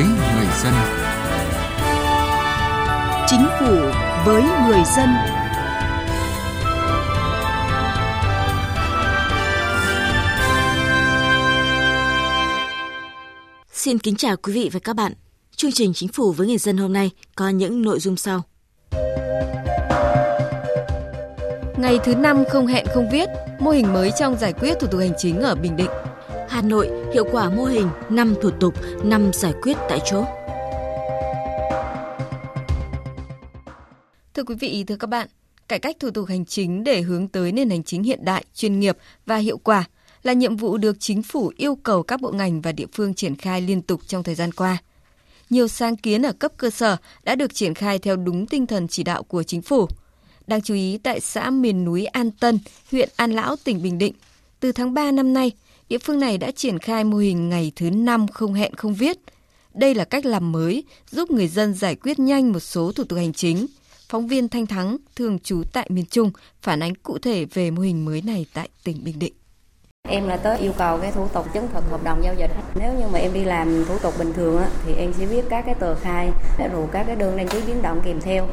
với người dân. Chính phủ với người dân. Xin kính chào quý vị và các bạn. Chương trình Chính phủ với người dân hôm nay có những nội dung sau. Ngày thứ năm không hẹn không viết, mô hình mới trong giải quyết thủ tục hành chính ở Bình Định. Hà Nội hiệu quả mô hình 5 thủ tục, 5 giải quyết tại chỗ. Thưa quý vị, thưa các bạn, cải cách thủ tục hành chính để hướng tới nền hành chính hiện đại, chuyên nghiệp và hiệu quả là nhiệm vụ được chính phủ yêu cầu các bộ ngành và địa phương triển khai liên tục trong thời gian qua. Nhiều sáng kiến ở cấp cơ sở đã được triển khai theo đúng tinh thần chỉ đạo của chính phủ. Đáng chú ý tại xã miền núi An Tân, huyện An Lão, tỉnh Bình Định, từ tháng 3 năm nay, địa phương này đã triển khai mô hình ngày thứ năm không hẹn không viết. Đây là cách làm mới giúp người dân giải quyết nhanh một số thủ tục hành chính. Phóng viên Thanh Thắng, thường trú tại miền Trung, phản ánh cụ thể về mô hình mới này tại tỉnh Bình Định. Em là tới yêu cầu cái thủ tục chứng thực hợp đồng giao dịch. Nếu như mà em đi làm thủ tục bình thường á, thì em sẽ viết các cái tờ khai rồi các cái đơn đăng ký biến động kèm theo.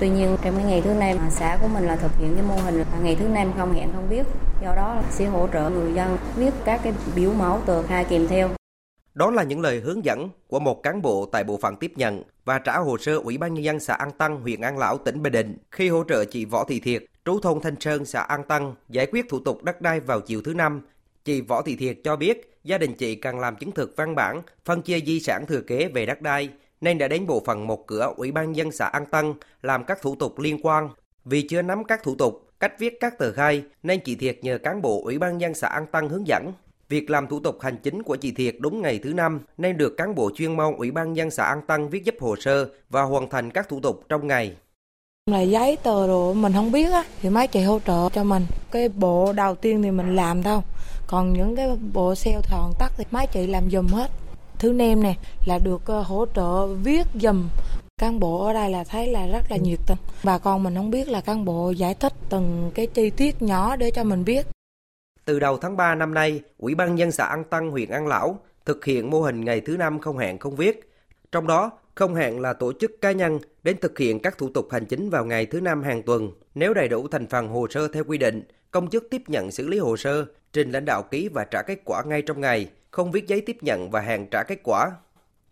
Tuy nhiên trong cái ngày thứ năm xã của mình là thực hiện cái mô hình là ngày thứ năm không hẹn không biết Do đó sẽ hỗ trợ người dân viết các cái biểu mẫu tờ khai kèm theo. Đó là những lời hướng dẫn của một cán bộ tại bộ phận tiếp nhận và trả hồ sơ Ủy ban nhân dân xã An Tăng, huyện An Lão, tỉnh Bình Định khi hỗ trợ chị Võ Thị Thiệt, trú thôn Thanh Sơn, xã An Tăng giải quyết thủ tục đất đai vào chiều thứ năm. Chị Võ Thị Thiệt cho biết gia đình chị cần làm chứng thực văn bản phân chia di sản thừa kế về đất đai nên đã đến bộ phận một cửa Ủy ban dân xã An Tân làm các thủ tục liên quan. Vì chưa nắm các thủ tục, cách viết các tờ khai nên chị Thiệt nhờ cán bộ Ủy ban dân xã An Tân hướng dẫn. Việc làm thủ tục hành chính của chị Thiệt đúng ngày thứ năm nên được cán bộ chuyên môn Ủy ban dân xã An Tân viết giúp hồ sơ và hoàn thành các thủ tục trong ngày. Là giấy tờ đồ mình không biết á thì mấy chị hỗ trợ cho mình. Cái bộ đầu tiên thì mình làm đâu. Còn những cái bộ xeo thòn tắt thì mấy chị làm dùm hết. Thứ nem nè là được ờ, hỗ trợ viết dùm cán bộ ở đây là thấy là rất là nhiệt tình bà con mình không biết là cán bộ giải thích từng cái chi tiết nhỏ để cho mình biết từ đầu tháng 3 năm nay, Ủy ban nhân xã An Tăng, huyện An Lão thực hiện mô hình ngày thứ năm không hẹn không viết. Trong đó, không hẹn là tổ chức cá nhân đến thực hiện các thủ tục hành chính vào ngày thứ năm hàng tuần. Nếu đầy đủ thành phần hồ sơ theo quy định, công chức tiếp nhận xử lý hồ sơ, trình lãnh đạo ký và trả kết quả ngay trong ngày, không viết giấy tiếp nhận và hẹn trả kết quả.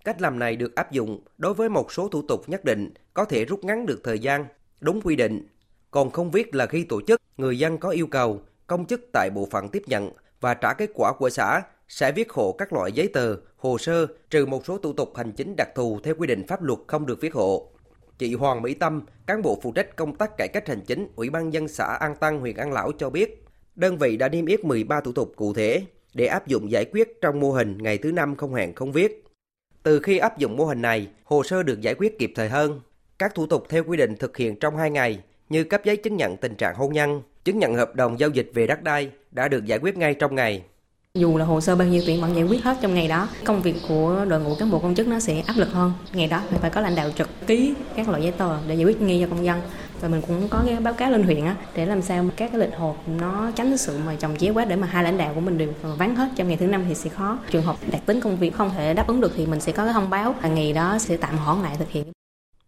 Cách làm này được áp dụng đối với một số thủ tục nhất định, có thể rút ngắn được thời gian, đúng quy định. Còn không viết là khi tổ chức, người dân có yêu cầu, công chức tại bộ phận tiếp nhận và trả kết quả của xã sẽ viết hộ các loại giấy tờ, hồ sơ trừ một số thủ tục hành chính đặc thù theo quy định pháp luật không được viết hộ. Chị Hoàng Mỹ Tâm, cán bộ phụ trách công tác cải cách hành chính Ủy ban dân xã An Tăng, huyện An Lão cho biết, đơn vị đã niêm yết 13 thủ tục cụ thể để áp dụng giải quyết trong mô hình ngày thứ năm không hẹn không viết. Từ khi áp dụng mô hình này, hồ sơ được giải quyết kịp thời hơn. Các thủ tục theo quy định thực hiện trong 2 ngày như cấp giấy chứng nhận tình trạng hôn nhân, chứng nhận hợp đồng giao dịch về đất đai đã được giải quyết ngay trong ngày. Dù là hồ sơ bao nhiêu tiền vẫn giải quyết hết trong ngày đó. Công việc của đội ngũ cán bộ công chức nó sẽ áp lực hơn. Ngày đó phải có lãnh đạo trực ký các loại giấy tờ để giải quyết ngay cho công dân. Và mình cũng có cái báo cáo lên huyện á, để làm sao các cái lịch họp nó tránh sự mà chồng chéo quá để mà hai lãnh đạo của mình đều vắng hết trong ngày thứ năm thì sẽ khó. Trường hợp đặc tính công việc không thể đáp ứng được thì mình sẽ có cái thông báo là ngày đó sẽ tạm hoãn lại thực hiện.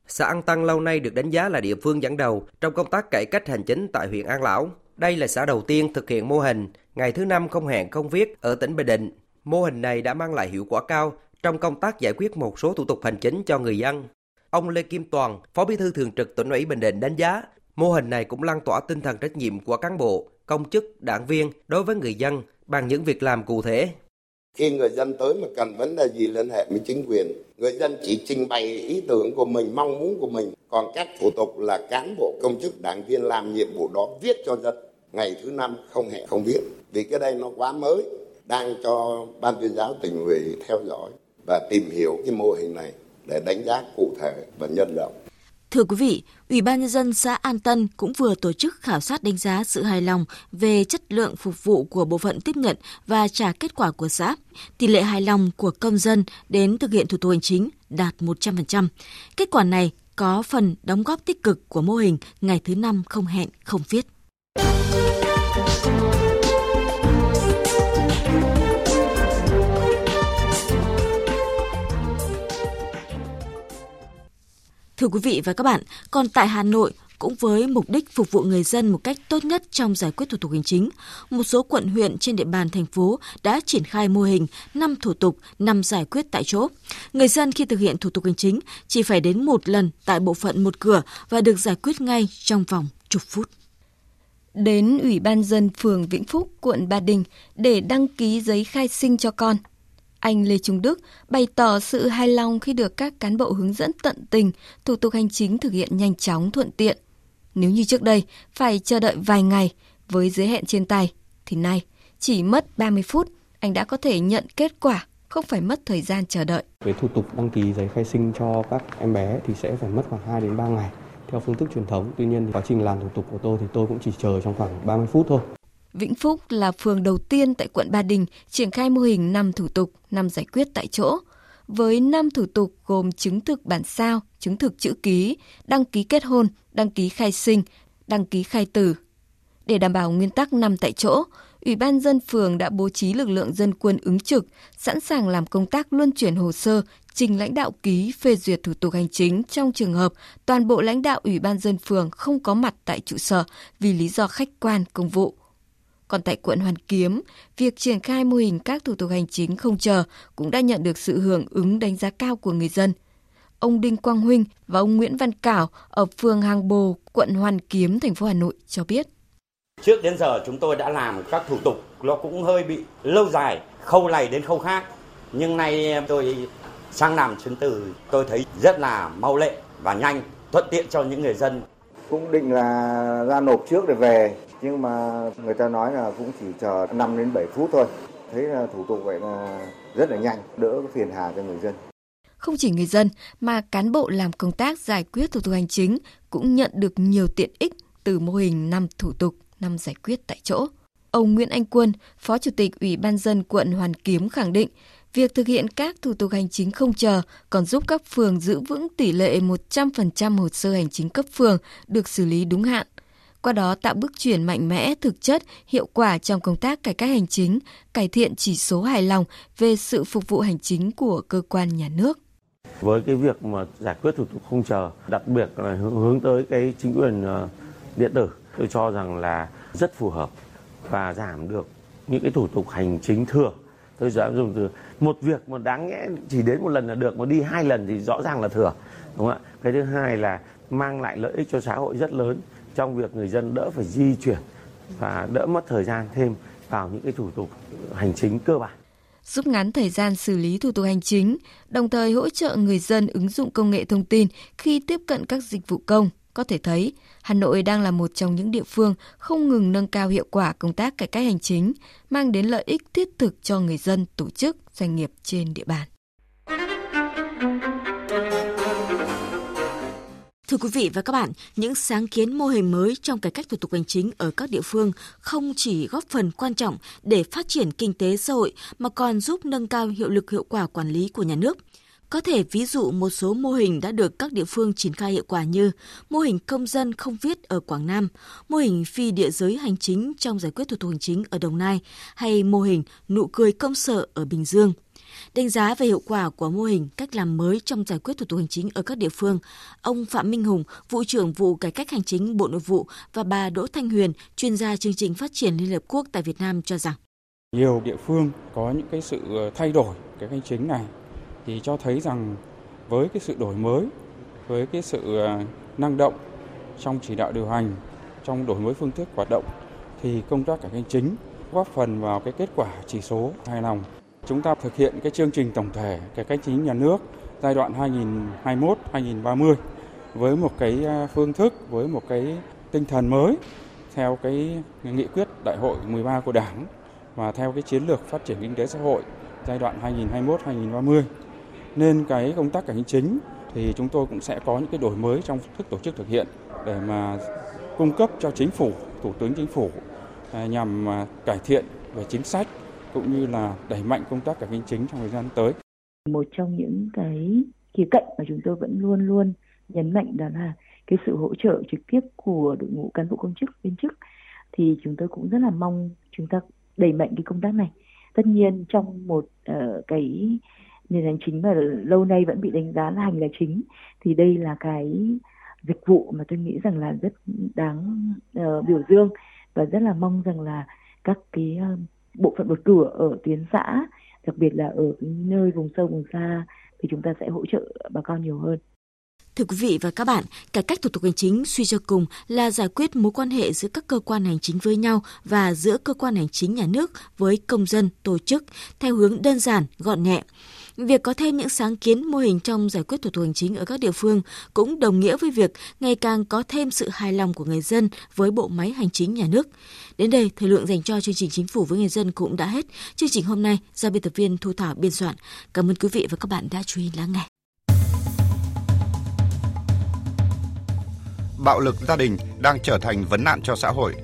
Xã An Tăng lâu nay được đánh giá là địa phương dẫn đầu trong công tác cải cách hành chính tại huyện An Lão. Đây là xã đầu tiên thực hiện mô hình ngày thứ năm không hẹn không viết ở tỉnh Bình Định. Mô hình này đã mang lại hiệu quả cao trong công tác giải quyết một số thủ tục hành chính cho người dân. Ông Lê Kim Toàn, Phó Bí thư Thường trực tỉnh ủy Bình Định đánh giá, mô hình này cũng lan tỏa tinh thần trách nhiệm của cán bộ, công chức, đảng viên đối với người dân bằng những việc làm cụ thể. Khi người dân tới mà cần vấn đề gì liên hệ với chính quyền, người dân chỉ trình bày ý tưởng của mình, mong muốn của mình. Còn các thủ tục là cán bộ công chức đảng viên làm nhiệm vụ đó viết cho dân. Ngày thứ năm không hẹn không viết. Vì cái đây nó quá mới, đang cho ban tuyên giáo tỉnh ủy theo dõi và tìm hiểu cái mô hình này để đánh giá cụ thể và nhân rộng. Thưa quý vị, Ủy ban nhân dân xã An Tân cũng vừa tổ chức khảo sát đánh giá sự hài lòng về chất lượng phục vụ của bộ phận tiếp nhận và trả kết quả của xã. Tỷ lệ hài lòng của công dân đến thực hiện thủ tục hành chính đạt 100%. Kết quả này có phần đóng góp tích cực của mô hình ngày thứ năm không hẹn không viết. Thưa quý vị và các bạn, còn tại Hà Nội, cũng với mục đích phục vụ người dân một cách tốt nhất trong giải quyết thủ tục hành chính, một số quận huyện trên địa bàn thành phố đã triển khai mô hình 5 thủ tục, 5 giải quyết tại chỗ. Người dân khi thực hiện thủ tục hành chính chỉ phải đến một lần tại bộ phận một cửa và được giải quyết ngay trong vòng chục phút. Đến Ủy ban dân phường Vĩnh Phúc, quận Ba Đình để đăng ký giấy khai sinh cho con – anh Lê Trung Đức bày tỏ sự hài lòng khi được các cán bộ hướng dẫn tận tình, thủ tục hành chính thực hiện nhanh chóng thuận tiện. Nếu như trước đây phải chờ đợi vài ngày với giới hẹn trên tay, thì nay chỉ mất 30 phút anh đã có thể nhận kết quả, không phải mất thời gian chờ đợi. Về thủ tục đăng ký giấy khai sinh cho các em bé thì sẽ phải mất khoảng 2 đến 3 ngày theo phương thức truyền thống. Tuy nhiên quá trình làm thủ tục của tôi thì tôi cũng chỉ chờ trong khoảng 30 phút thôi. Vĩnh Phúc là phường đầu tiên tại quận Ba Đình triển khai mô hình 5 thủ tục, 5 giải quyết tại chỗ. Với 5 thủ tục gồm chứng thực bản sao, chứng thực chữ ký, đăng ký kết hôn, đăng ký khai sinh, đăng ký khai tử. Để đảm bảo nguyên tắc 5 tại chỗ, Ủy ban dân phường đã bố trí lực lượng dân quân ứng trực, sẵn sàng làm công tác luân chuyển hồ sơ, trình lãnh đạo ký phê duyệt thủ tục hành chính trong trường hợp toàn bộ lãnh đạo Ủy ban dân phường không có mặt tại trụ sở vì lý do khách quan công vụ. Còn tại quận Hoàn Kiếm, việc triển khai mô hình các thủ tục hành chính không chờ cũng đã nhận được sự hưởng ứng đánh giá cao của người dân. Ông Đinh Quang Huynh và ông Nguyễn Văn Cảo ở phường Hàng Bồ, quận Hoàn Kiếm, thành phố Hà Nội cho biết. Trước đến giờ chúng tôi đã làm các thủ tục, nó cũng hơi bị lâu dài, khâu này đến khâu khác. Nhưng nay tôi sang làm chứng từ, tôi thấy rất là mau lệ và nhanh, thuận tiện cho những người dân. Cũng định là ra nộp trước để về, nhưng mà người ta nói là cũng chỉ chờ 5 đến 7 phút thôi. Thấy là thủ tục vậy là rất là nhanh, đỡ phiền hà cho người dân. Không chỉ người dân mà cán bộ làm công tác giải quyết thủ tục hành chính cũng nhận được nhiều tiện ích từ mô hình 5 thủ tục, 5 giải quyết tại chỗ. Ông Nguyễn Anh Quân, Phó Chủ tịch Ủy ban dân quận Hoàn Kiếm khẳng định, việc thực hiện các thủ tục hành chính không chờ còn giúp các phường giữ vững tỷ lệ 100% hồ sơ hành chính cấp phường được xử lý đúng hạn qua đó tạo bước chuyển mạnh mẽ, thực chất, hiệu quả trong công tác cải cách hành chính, cải thiện chỉ số hài lòng về sự phục vụ hành chính của cơ quan nhà nước. Với cái việc mà giải quyết thủ tục không chờ, đặc biệt là hướng tới cái chính quyền ờ, điện tử, tôi cho rằng là rất phù hợp và giảm được những cái thủ tục hành chính thừa. Tôi dám dùng từ một việc mà đáng nhẽ chỉ đến một lần là được mà đi hai lần thì rõ ràng là thừa. Đúng không ạ? Cái thứ hai là mang lại lợi ích cho xã hội rất lớn trong việc người dân đỡ phải di chuyển và đỡ mất thời gian thêm vào những cái thủ tục hành chính cơ bản rút ngắn thời gian xử lý thủ tục hành chính, đồng thời hỗ trợ người dân ứng dụng công nghệ thông tin khi tiếp cận các dịch vụ công. Có thể thấy, Hà Nội đang là một trong những địa phương không ngừng nâng cao hiệu quả công tác cải cách hành chính, mang đến lợi ích thiết thực cho người dân, tổ chức, doanh nghiệp trên địa bàn. Thưa quý vị và các bạn, những sáng kiến mô hình mới trong cải cách thủ tục hành chính ở các địa phương không chỉ góp phần quan trọng để phát triển kinh tế xã hội mà còn giúp nâng cao hiệu lực hiệu quả quản lý của nhà nước. Có thể ví dụ một số mô hình đã được các địa phương triển khai hiệu quả như mô hình công dân không viết ở Quảng Nam, mô hình phi địa giới hành chính trong giải quyết thủ tục hành chính ở Đồng Nai hay mô hình nụ cười công sở ở Bình Dương – Đánh giá về hiệu quả của mô hình cách làm mới trong giải quyết thủ tục hành chính ở các địa phương, ông Phạm Minh Hùng, vụ trưởng vụ cải cách hành chính Bộ Nội vụ và bà Đỗ Thanh Huyền, chuyên gia chương trình phát triển Liên Hợp Quốc tại Việt Nam cho rằng. Nhiều địa phương có những cái sự ờ, thay đổi cái hành chính này thì cho thấy rằng với cái sự đổi mới, với cái sự ờ, năng động trong chỉ đạo điều hành, trong đổi mới phương thức hoạt động thì công tác cải cách hành chính góp phần vào cái kết quả chỉ số hài lòng. Chúng ta thực hiện cái chương trình tổng thể cải cách chính nhà nước giai đoạn 2021-2030 với một cái à, phương thức, với một cái tinh thần mới theo cái nghị quyết đại hội 13 của Đảng và theo cái chiến lược phát triển kinh tế xã hội giai đoạn 2021-2030. Nên cái công tác cải chính thì chúng tôi cũng sẽ có những cái đổi mới trong thức tổ chức thực hiện để mà cung cấp cho chính phủ, thủ tướng chính phủ à, nhằm à, cải thiện về chính sách cũng như là đẩy mạnh công tác cải cách chính trong thời gian tới. Một trong những cái khía cạnh mà chúng tôi vẫn luôn luôn nhấn mạnh đó là cái sự hỗ trợ trực tiếp của đội ngũ cán bộ công chức viên chức thì chúng tôi cũng rất là mong chúng ta đẩy mạnh cái công tác này tất nhiên trong một uh, cái nền hành chính mà lâu nay vẫn bị đánh giá là hành là chính thì đây là cái dịch vụ mà tôi nghĩ rằng là rất đáng uh, biểu dương và rất là mong rằng là các cái uh, bộ phận một cửa ở tuyến xã đặc biệt là ở nơi vùng sâu vùng xa thì chúng ta sẽ hỗ trợ bà con nhiều hơn. Thưa quý vị và các bạn, cải cách thủ tục hành chính suy cho cùng là giải quyết mối quan hệ giữa các cơ quan hành chính với nhau và giữa cơ quan hành chính nhà nước với công dân, tổ chức theo hướng đơn giản, gọn nhẹ. Việc có thêm những sáng kiến mô hình trong giải quyết thủ tục hành chính ở các địa phương cũng đồng nghĩa với việc ngày càng có thêm sự hài lòng của người dân với bộ máy hành chính nhà nước. Đến đây, thời lượng dành cho chương trình Chính phủ với người dân cũng đã hết. Chương trình hôm nay do biên tập viên Thu Thảo biên soạn. Cảm ơn quý vị và các bạn đã chú ý lắng nghe. Bạo lực gia đình đang trở thành vấn nạn cho xã hội.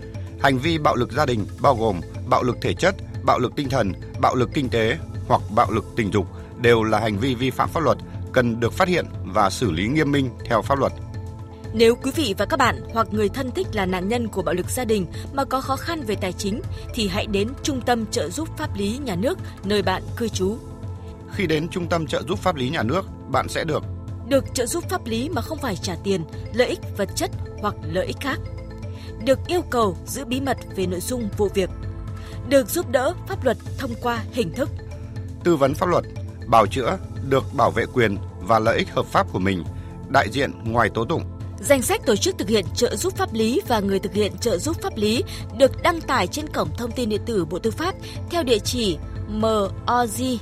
Hành vi bạo lực gia đình bao gồm bạo lực thể chất, bạo lực tinh thần, bạo lực kinh tế hoặc bạo lực tình dục đều là hành vi vi phạm pháp luật, cần được phát hiện và xử lý nghiêm minh theo pháp luật. Nếu quý vị và các bạn hoặc người thân thích là nạn nhân của bạo lực gia đình mà có khó khăn về tài chính thì hãy đến Trung tâm trợ giúp pháp lý nhà nước nơi bạn cư trú. Khi đến Trung tâm trợ giúp pháp lý nhà nước, bạn sẽ được được trợ giúp pháp lý mà không phải trả tiền, lợi ích vật chất hoặc lợi ích khác. Được yêu cầu giữ bí mật về nội dung vụ việc. Được giúp đỡ pháp luật thông qua hình thức tư vấn pháp luật, bào chữa, được bảo vệ quyền và lợi ích hợp pháp của mình, đại diện ngoài tố tụng. Danh sách tổ chức thực hiện trợ giúp pháp lý và người thực hiện trợ giúp pháp lý được đăng tải trên cổng thông tin điện tử Bộ Tư pháp theo địa chỉ moz.gov.vn,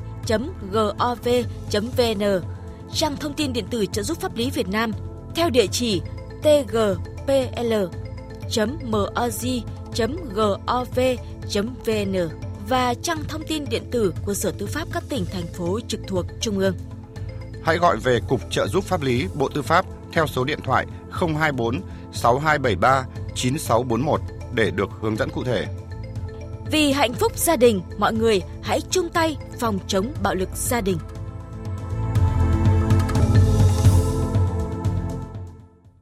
trang thông tin điện tử trợ giúp pháp lý Việt Nam theo địa chỉ tgpl.moz.gov.vn và trang thông tin điện tử của Sở Tư pháp các tỉnh, thành phố trực thuộc Trung ương. Hãy gọi về Cục Trợ giúp pháp lý Bộ Tư pháp theo số điện thoại 024 6273 9641 để được hướng dẫn cụ thể. Vì hạnh phúc gia đình, mọi người hãy chung tay phòng chống bạo lực gia đình.